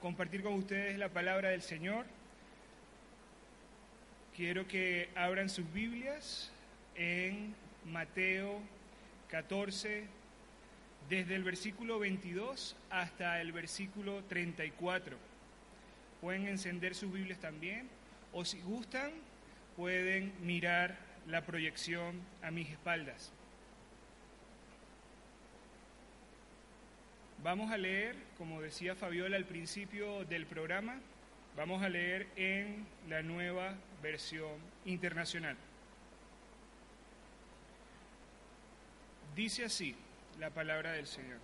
compartir con ustedes la palabra del Señor. Quiero que abran sus Biblias en Mateo 14, desde el versículo 22 hasta el versículo 34. Pueden encender sus Biblias también, o si gustan, pueden mirar la proyección a mis espaldas. Vamos a leer, como decía Fabiola al principio del programa, vamos a leer en la nueva versión internacional. Dice así la palabra del Señor.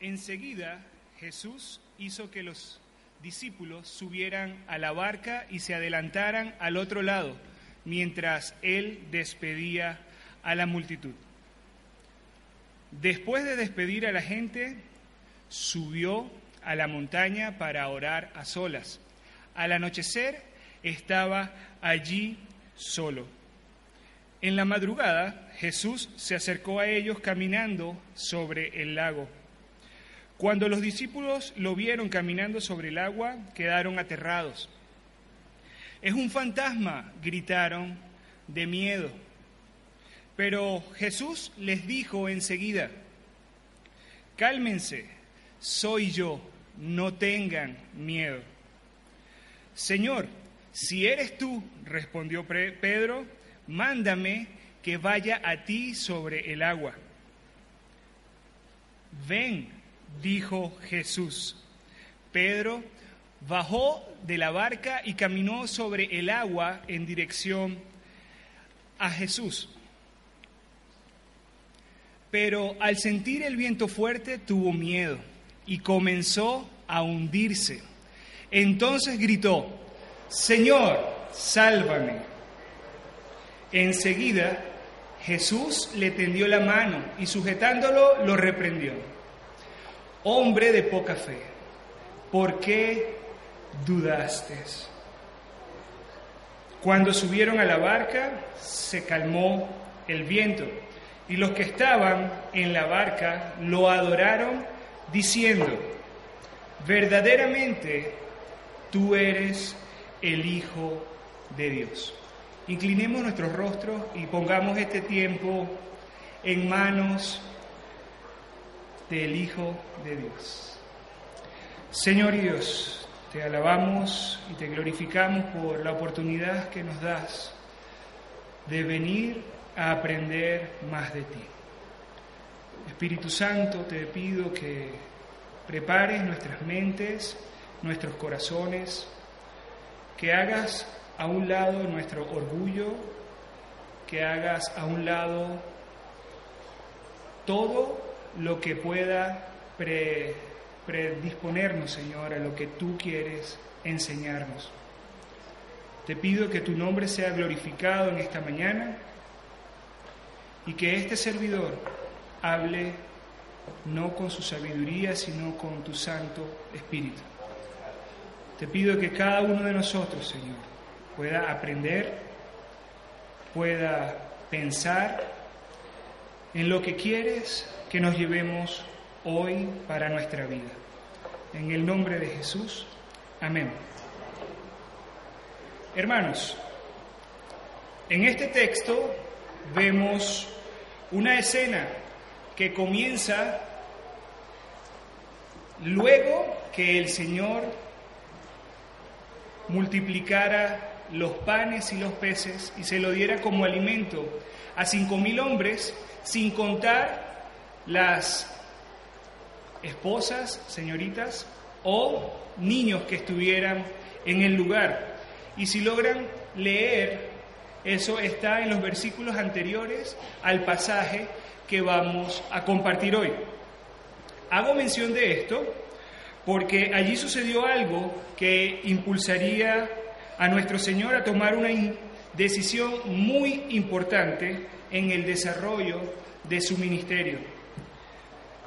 Enseguida Jesús hizo que los discípulos subieran a la barca y se adelantaran al otro lado, mientras él despedía a la multitud. Después de despedir a la gente, subió a la montaña para orar a solas. Al anochecer estaba allí solo. En la madrugada Jesús se acercó a ellos caminando sobre el lago. Cuando los discípulos lo vieron caminando sobre el agua, quedaron aterrados. Es un fantasma, gritaron de miedo. Pero Jesús les dijo enseguida, cálmense, soy yo, no tengan miedo. Señor, si eres tú, respondió Pedro, mándame que vaya a ti sobre el agua. Ven, dijo Jesús. Pedro bajó de la barca y caminó sobre el agua en dirección a Jesús. Pero al sentir el viento fuerte tuvo miedo y comenzó a hundirse. Entonces gritó, Señor, sálvame. Enseguida Jesús le tendió la mano y sujetándolo lo reprendió. Hombre de poca fe, ¿por qué dudaste? Cuando subieron a la barca, se calmó el viento y los que estaban en la barca lo adoraron diciendo, verdaderamente tú eres el Hijo de Dios. Inclinemos nuestros rostros y pongamos este tiempo en manos del Hijo de Dios. Señor Dios, te alabamos y te glorificamos por la oportunidad que nos das de venir a aprender más de ti. Espíritu Santo, te pido que prepares nuestras mentes, nuestros corazones, que hagas a un lado nuestro orgullo, que hagas a un lado todo lo que pueda predisponernos, Señor, a lo que tú quieres enseñarnos. Te pido que tu nombre sea glorificado en esta mañana y que este servidor hable no con su sabiduría, sino con tu Santo Espíritu. Te pido que cada uno de nosotros, Señor, pueda aprender, pueda pensar en lo que quieres que nos llevemos hoy para nuestra vida. En el nombre de Jesús, amén. Hermanos, en este texto vemos una escena que comienza luego que el Señor multiplicara los panes y los peces y se lo diera como alimento a cinco mil hombres, sin contar las esposas, señoritas o niños que estuvieran en el lugar. Y si logran leer, eso está en los versículos anteriores al pasaje que vamos a compartir hoy. hago mención de esto porque allí sucedió algo que impulsaría a nuestro Señor a tomar una decisión muy importante en el desarrollo de su ministerio.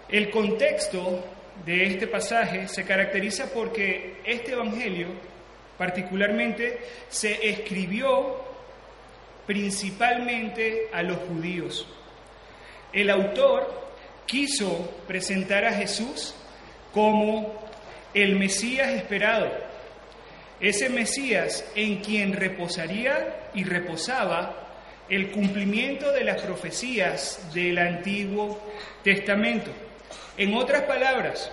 El contexto de este pasaje se caracteriza porque este Evangelio particularmente se escribió principalmente a los judíos. El autor quiso presentar a Jesús como el Mesías esperado, ese Mesías en quien reposaría y reposaba el cumplimiento de las profecías del Antiguo Testamento. En otras palabras,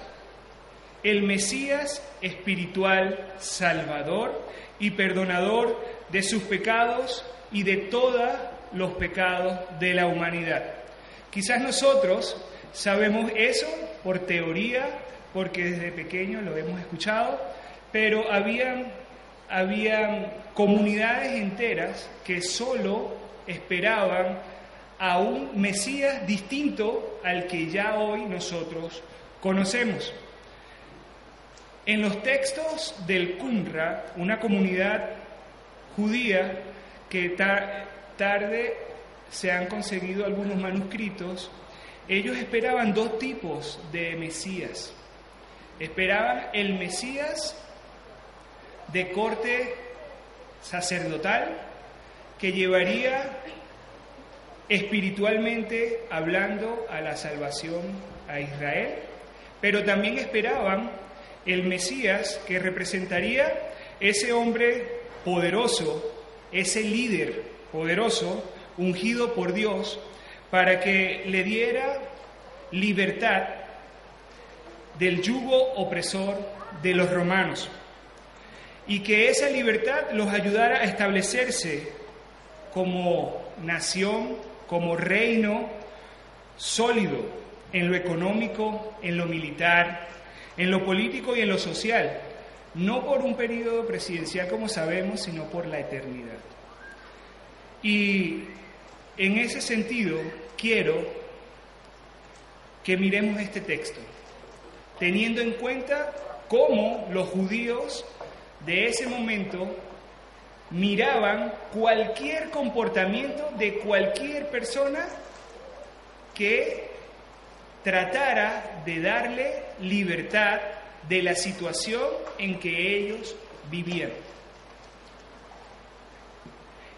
el Mesías espiritual, salvador y perdonador de sus pecados y de todos los pecados de la humanidad. Quizás nosotros sabemos eso por teoría, porque desde pequeño lo hemos escuchado, pero había, había comunidades enteras que solo esperaban a un Mesías distinto al que ya hoy nosotros conocemos. En los textos del Qumra, una comunidad judía que tarde se han conseguido algunos manuscritos, ellos esperaban dos tipos de Mesías. Esperaban el Mesías de corte sacerdotal que llevaría espiritualmente hablando a la salvación a Israel, pero también esperaban el Mesías que representaría ese hombre poderoso, ese líder poderoso, ungido por Dios, para que le diera libertad del yugo opresor de los romanos y que esa libertad los ayudara a establecerse como nación, como reino sólido en lo económico, en lo militar, en lo político y en lo social, no por un periodo presidencial como sabemos, sino por la eternidad. Y en ese sentido quiero que miremos este texto, teniendo en cuenta cómo los judíos de ese momento miraban cualquier comportamiento de cualquier persona que tratara de darle libertad de la situación en que ellos vivían.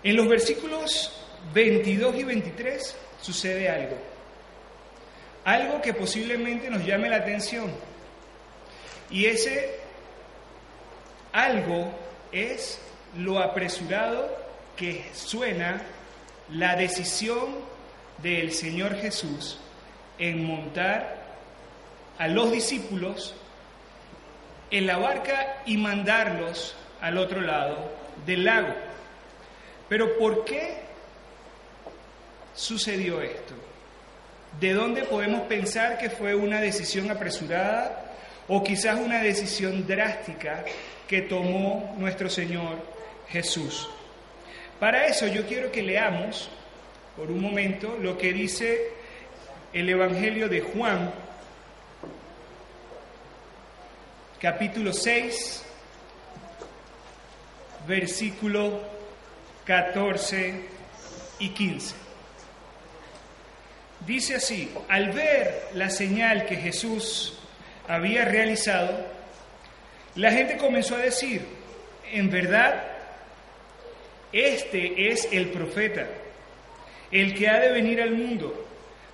En los versículos 22 y 23 sucede algo, algo que posiblemente nos llame la atención, y ese algo es lo apresurado que suena la decisión del Señor Jesús en montar a los discípulos en la barca y mandarlos al otro lado del lago. Pero ¿por qué sucedió esto? ¿De dónde podemos pensar que fue una decisión apresurada o quizás una decisión drástica que tomó nuestro Señor Jesús? Para eso yo quiero que leamos por un momento lo que dice el Evangelio de Juan, capítulo 6, versículo 14 y 15. Dice así, al ver la señal que Jesús había realizado, la gente comenzó a decir, en verdad, este es el profeta, el que ha de venir al mundo.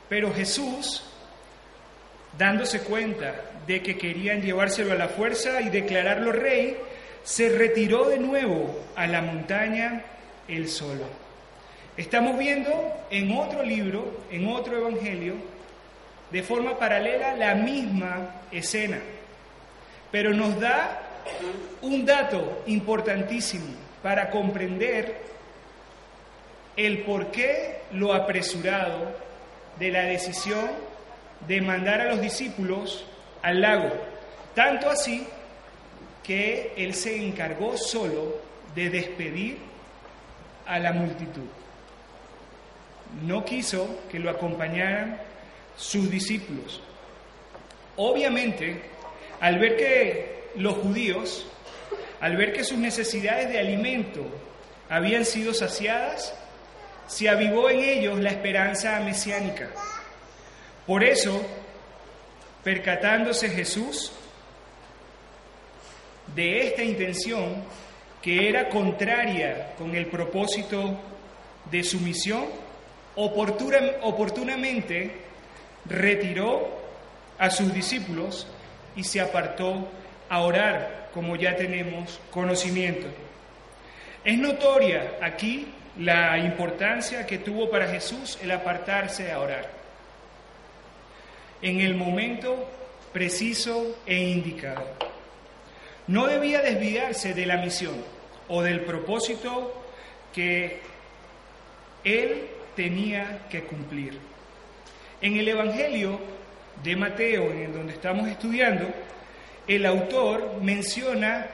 Pero Jesús, dándose cuenta de que querían llevárselo a la fuerza y declararlo rey, se retiró de nuevo a la montaña él solo. Estamos viendo en otro libro, en otro evangelio, de forma paralela la misma escena, pero nos da un dato importantísimo para comprender el por qué lo apresurado de la decisión de mandar a los discípulos al lago. Tanto así que él se encargó solo de despedir a la multitud. No quiso que lo acompañaran sus discípulos. Obviamente, al ver que los judíos, al ver que sus necesidades de alimento habían sido saciadas, se avivó en ellos la esperanza mesiánica. Por eso, percatándose Jesús de esta intención que era contraria con el propósito de su misión, oportunamente retiró a sus discípulos y se apartó a orar, como ya tenemos conocimiento. Es notoria aquí la importancia que tuvo para Jesús el apartarse a orar. En el momento preciso e indicado. No debía desviarse de la misión o del propósito que él tenía que cumplir. En el Evangelio de Mateo, en donde estamos estudiando, el autor menciona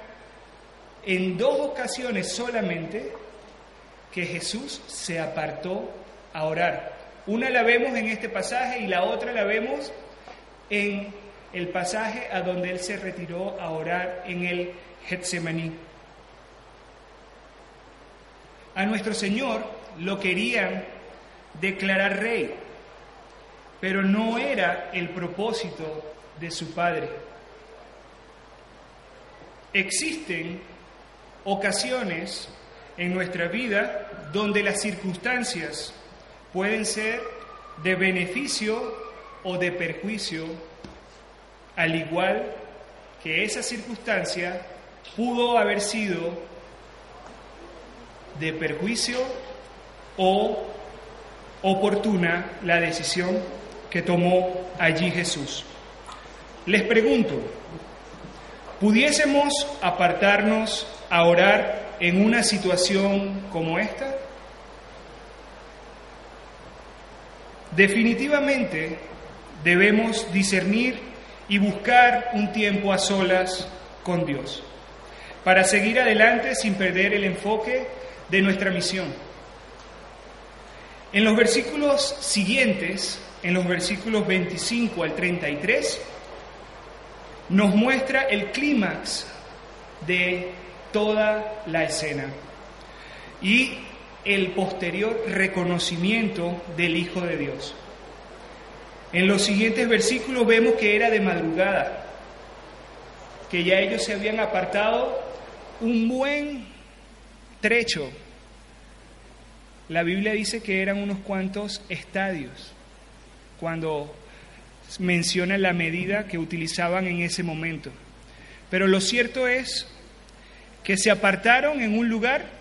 en dos ocasiones solamente que Jesús se apartó a orar. Una la vemos en este pasaje y la otra la vemos en el pasaje a donde él se retiró a orar en el Getsemaní. A nuestro Señor lo querían declarar rey, pero no era el propósito de su Padre. Existen ocasiones en nuestra vida donde las circunstancias pueden ser de beneficio o de perjuicio, al igual que esa circunstancia pudo haber sido de perjuicio o oportuna la decisión que tomó allí Jesús. Les pregunto, ¿pudiésemos apartarnos a orar en una situación como esta? Definitivamente debemos discernir y buscar un tiempo a solas con Dios para seguir adelante sin perder el enfoque de nuestra misión. En los versículos siguientes, en los versículos 25 al 33, nos muestra el clímax de toda la escena y el posterior reconocimiento del Hijo de Dios. En los siguientes versículos vemos que era de madrugada, que ya ellos se habían apartado un buen trecho. La Biblia dice que eran unos cuantos estadios cuando menciona la medida que utilizaban en ese momento. Pero lo cierto es que se apartaron en un lugar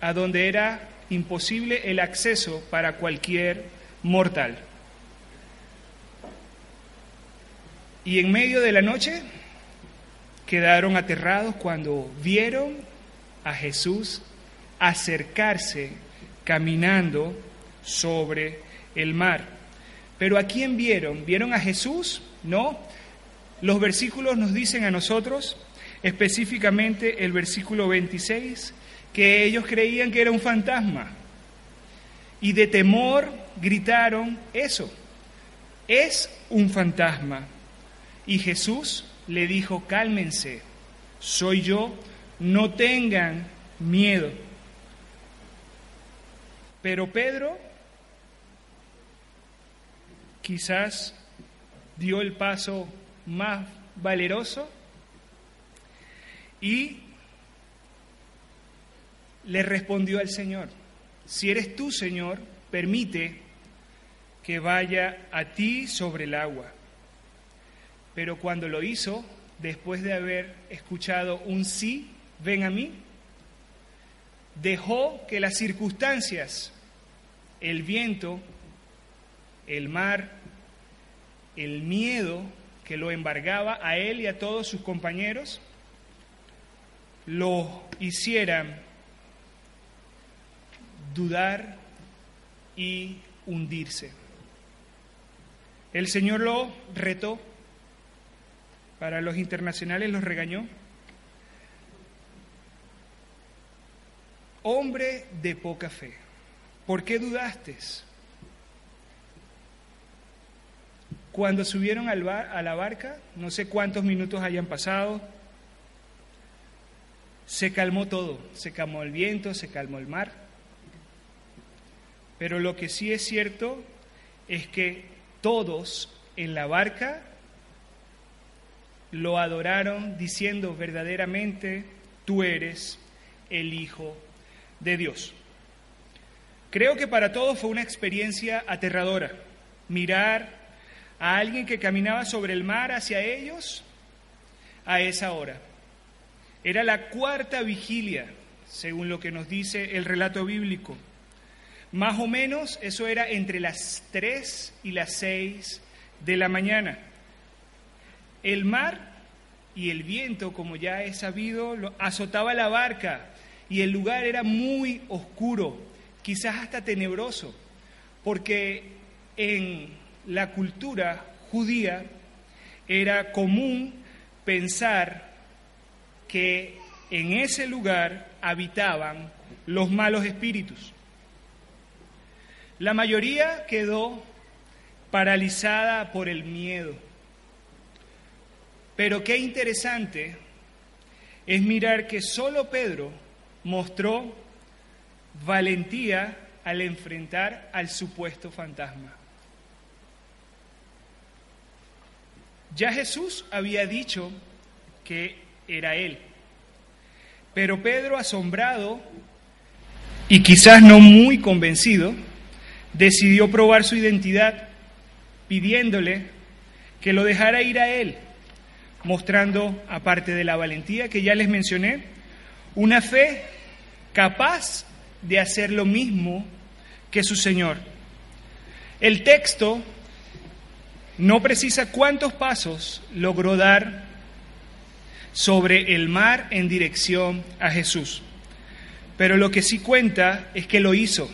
a donde era imposible el acceso para cualquier mortal. Y en medio de la noche quedaron aterrados cuando vieron a Jesús acercarse caminando sobre el mar. Pero ¿a quién vieron? ¿Vieron a Jesús? No. Los versículos nos dicen a nosotros, específicamente el versículo 26, que ellos creían que era un fantasma. Y de temor gritaron eso, es un fantasma. Y Jesús le dijo, cálmense, soy yo, no tengan miedo. Pero Pedro quizás dio el paso más valeroso y le respondió al Señor, si eres tú, Señor, permite que vaya a ti sobre el agua. Pero cuando lo hizo, después de haber escuchado un sí, ven a mí, dejó que las circunstancias, el viento, el mar, el miedo que lo embargaba a él y a todos sus compañeros, lo hicieran dudar y hundirse. El Señor lo retó para los internacionales los regañó. Hombre de poca fe, ¿por qué dudaste? cuando subieron al a la barca, no sé cuántos minutos hayan pasado, se calmó todo, se calmó el viento, se calmó el mar. Pero lo que sí es cierto es que todos en la barca lo adoraron diciendo verdaderamente, tú eres el Hijo de Dios. Creo que para todos fue una experiencia aterradora mirar a alguien que caminaba sobre el mar hacia ellos a esa hora. Era la cuarta vigilia, según lo que nos dice el relato bíblico. Más o menos eso era entre las 3 y las 6 de la mañana. El mar y el viento, como ya he sabido, azotaba la barca y el lugar era muy oscuro, quizás hasta tenebroso, porque en la cultura judía era común pensar que en ese lugar habitaban los malos espíritus. La mayoría quedó paralizada por el miedo. Pero qué interesante es mirar que solo Pedro mostró valentía al enfrentar al supuesto fantasma. Ya Jesús había dicho que era él. Pero Pedro, asombrado y quizás no muy convencido, decidió probar su identidad pidiéndole que lo dejara ir a él, mostrando, aparte de la valentía que ya les mencioné, una fe capaz de hacer lo mismo que su Señor. El texto no precisa cuántos pasos logró dar sobre el mar en dirección a Jesús. Pero lo que sí cuenta es que lo hizo.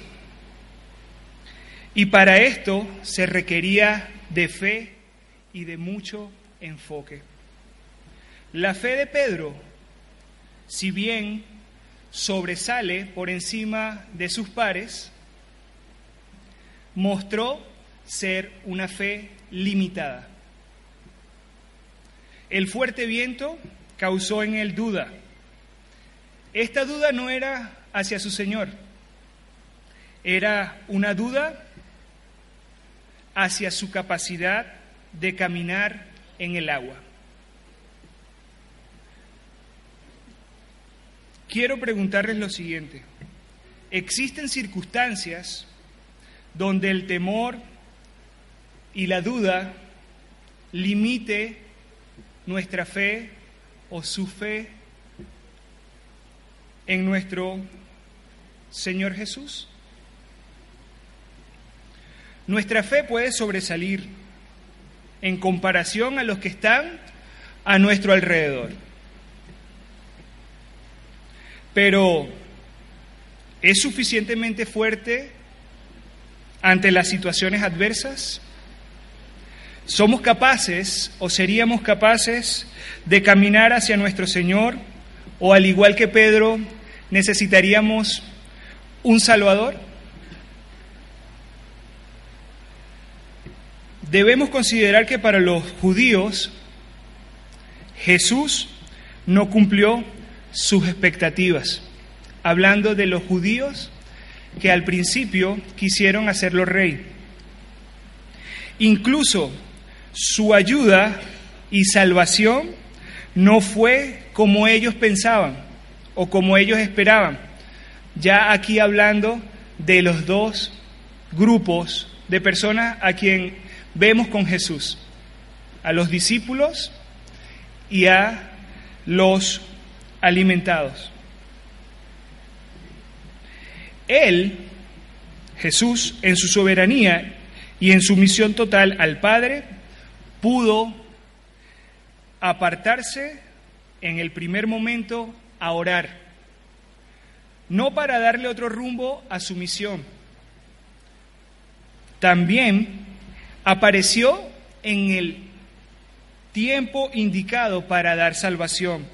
Y para esto se requería de fe y de mucho enfoque. La fe de Pedro, si bien sobresale por encima de sus pares, mostró ser una fe limitada. El fuerte viento causó en él duda. Esta duda no era hacia su Señor, era una duda hacia su capacidad de caminar en el agua. Quiero preguntarles lo siguiente. ¿Existen circunstancias donde el temor y la duda limite nuestra fe o su fe en nuestro Señor Jesús? Nuestra fe puede sobresalir en comparación a los que están a nuestro alrededor. Pero ¿es suficientemente fuerte ante las situaciones adversas? ¿Somos capaces o seríamos capaces de caminar hacia nuestro Señor o al igual que Pedro necesitaríamos un Salvador? Debemos considerar que para los judíos Jesús no cumplió sus expectativas, hablando de los judíos que al principio quisieron hacerlo rey. Incluso su ayuda y salvación no fue como ellos pensaban o como ellos esperaban. Ya aquí hablando de los dos grupos de personas a quien vemos con Jesús, a los discípulos y a los alimentados. Él, Jesús, en su soberanía y en su misión total al Padre, pudo apartarse en el primer momento a orar, no para darle otro rumbo a su misión. También apareció en el tiempo indicado para dar salvación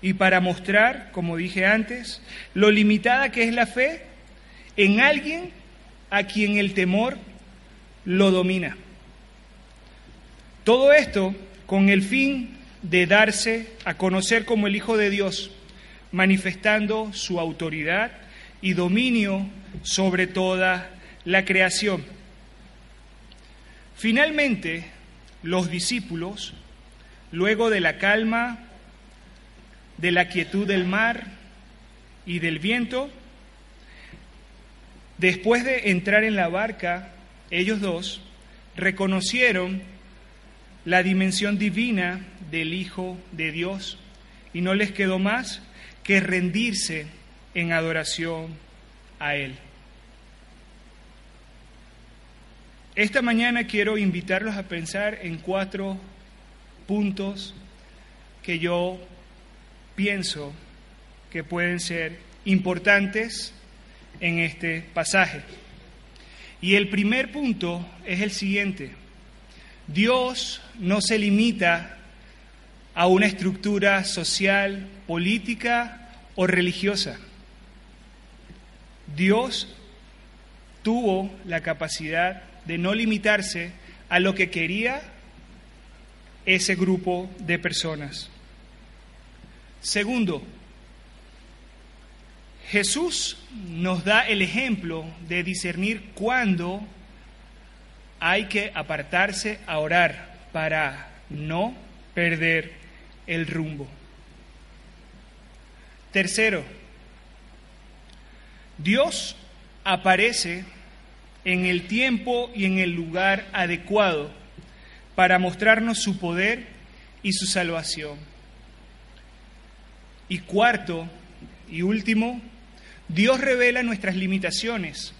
y para mostrar, como dije antes, lo limitada que es la fe en alguien a quien el temor lo domina. Todo esto con el fin de darse a conocer como el Hijo de Dios, manifestando su autoridad y dominio sobre toda la creación. Finalmente, los discípulos, luego de la calma, de la quietud del mar y del viento, después de entrar en la barca, ellos dos reconocieron la dimensión divina del Hijo de Dios y no les quedó más que rendirse en adoración a Él. Esta mañana quiero invitarlos a pensar en cuatro puntos que yo pienso que pueden ser importantes en este pasaje. Y el primer punto es el siguiente. Dios no se limita a una estructura social, política o religiosa. Dios tuvo la capacidad de no limitarse a lo que quería ese grupo de personas. Segundo, Jesús nos da el ejemplo de discernir cuándo hay que apartarse a orar para no perder el rumbo. Tercero, Dios aparece en el tiempo y en el lugar adecuado para mostrarnos su poder y su salvación. Y cuarto y último, Dios revela nuestras limitaciones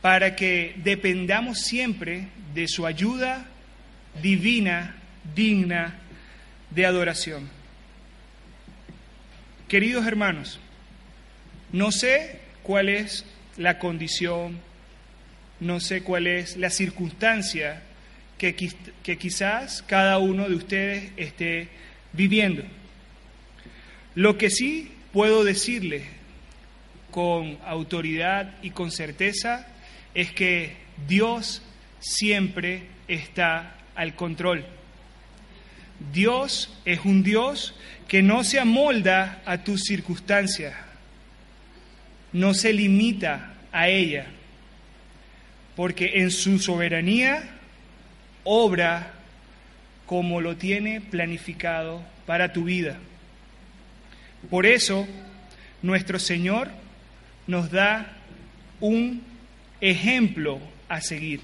para que dependamos siempre de su ayuda divina, digna de adoración. Queridos hermanos, no sé cuál es la condición, no sé cuál es la circunstancia que, quizás cada uno de ustedes esté viviendo. Lo que sí puedo decirles con autoridad y con certeza es que Dios siempre está al control. Dios es un Dios que no se amolda a tus circunstancias, no se limita a ella, porque en su soberanía obra como lo tiene planificado para tu vida. Por eso, nuestro Señor nos da un ejemplo a seguir.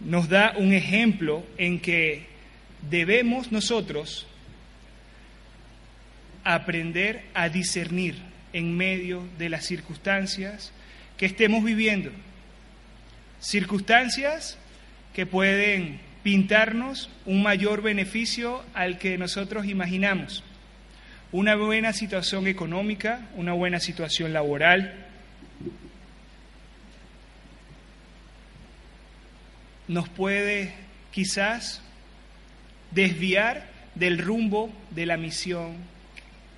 Nos da un ejemplo en que debemos nosotros aprender a discernir en medio de las circunstancias que estemos viviendo. Circunstancias que pueden pintarnos un mayor beneficio al que nosotros imaginamos. Una buena situación económica, una buena situación laboral, nos puede quizás desviar del rumbo de la misión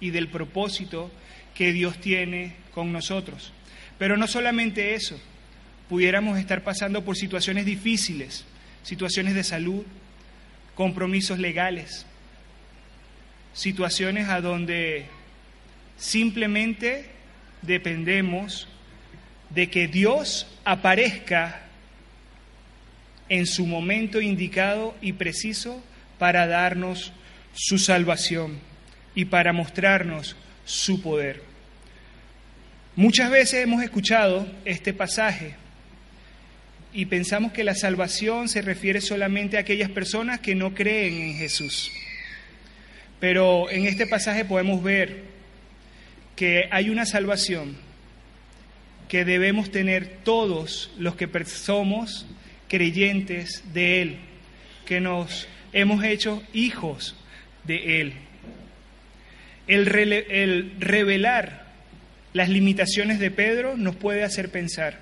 y del propósito que Dios tiene con nosotros. Pero no solamente eso, pudiéramos estar pasando por situaciones difíciles, situaciones de salud, compromisos legales, situaciones a donde simplemente dependemos de que Dios aparezca en su momento indicado y preciso para darnos su salvación y para mostrarnos su poder. Muchas veces hemos escuchado este pasaje y pensamos que la salvación se refiere solamente a aquellas personas que no creen en Jesús. Pero en este pasaje podemos ver que hay una salvación que debemos tener todos los que somos creyentes de Él, que nos hemos hecho hijos de Él. El, el revelar las limitaciones de Pedro nos puede hacer pensar,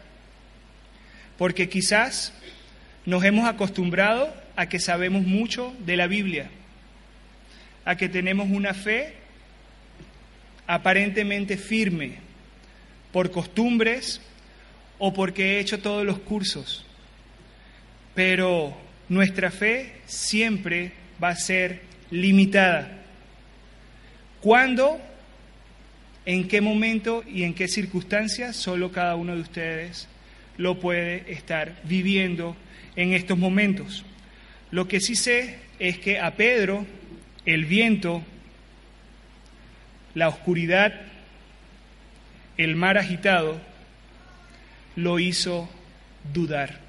porque quizás nos hemos acostumbrado a que sabemos mucho de la Biblia, a que tenemos una fe aparentemente firme por costumbres o porque he hecho todos los cursos pero nuestra fe siempre va a ser limitada. ¿Cuándo? ¿En qué momento y en qué circunstancias? Solo cada uno de ustedes lo puede estar viviendo en estos momentos. Lo que sí sé es que a Pedro el viento, la oscuridad, el mar agitado, lo hizo dudar.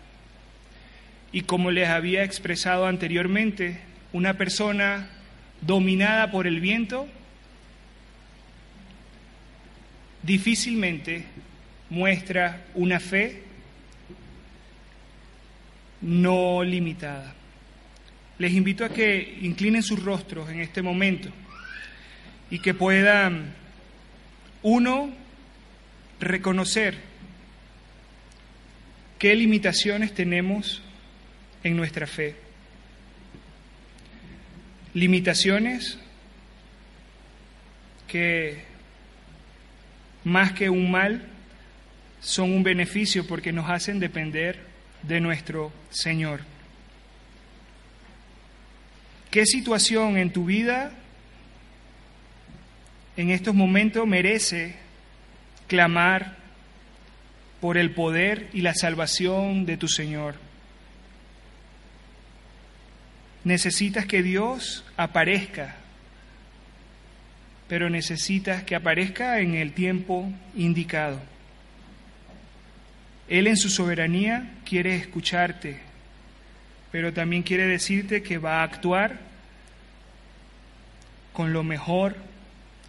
Y como les había expresado anteriormente, una persona dominada por el viento difícilmente muestra una fe no limitada. Les invito a que inclinen sus rostros en este momento y que puedan, uno, reconocer qué limitaciones tenemos en nuestra fe. Limitaciones que más que un mal son un beneficio porque nos hacen depender de nuestro Señor. ¿Qué situación en tu vida en estos momentos merece clamar por el poder y la salvación de tu Señor? Necesitas que Dios aparezca, pero necesitas que aparezca en el tiempo indicado. Él en su soberanía quiere escucharte pero también quiere decirte que va a actuar con lo mejor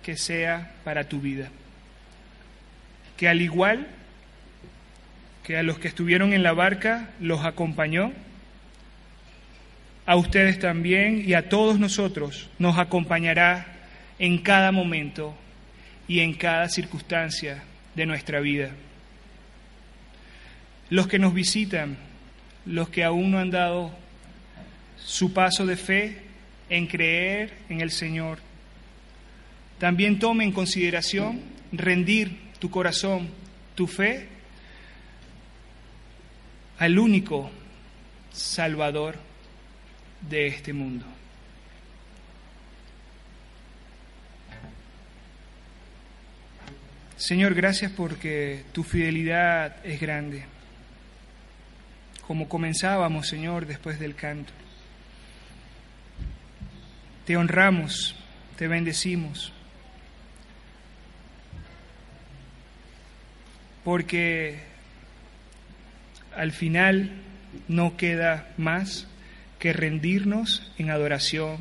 que sea para tu vida. Que al igual que a los que estuvieron en la barca los acompañó, a ustedes también y a todos nosotros nos acompañará en cada momento y en cada circunstancia de nuestra vida. Los que nos visitan, los que aún no han dado su paso de fe en creer en el Señor. También tome en consideración rendir tu corazón, tu fe al único Salvador de este mundo. Señor, gracias porque tu fidelidad es grande como comenzábamos, Señor, después del canto. Te honramos, te bendecimos, porque al final no queda más que rendirnos en adoración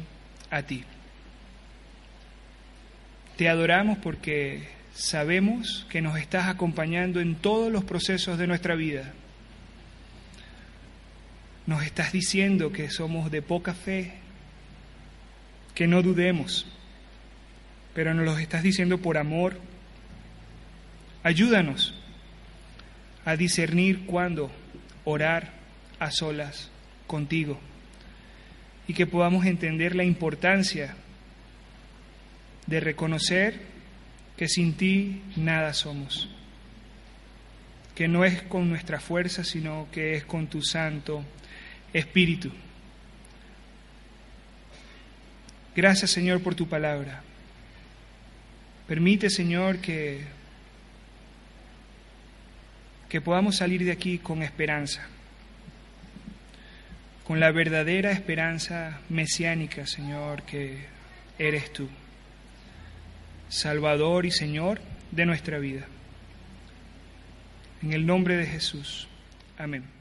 a ti. Te adoramos porque sabemos que nos estás acompañando en todos los procesos de nuestra vida nos estás diciendo que somos de poca fe, que no dudemos, pero nos lo estás diciendo por amor. Ayúdanos a discernir cuándo orar a solas contigo y que podamos entender la importancia de reconocer que sin ti nada somos, que no es con nuestra fuerza, sino que es con tu santo Espíritu. Gracias Señor por tu palabra. Permite Señor que, que podamos salir de aquí con esperanza, con la verdadera esperanza mesiánica Señor que eres tú, Salvador y Señor de nuestra vida. En el nombre de Jesús. Amén.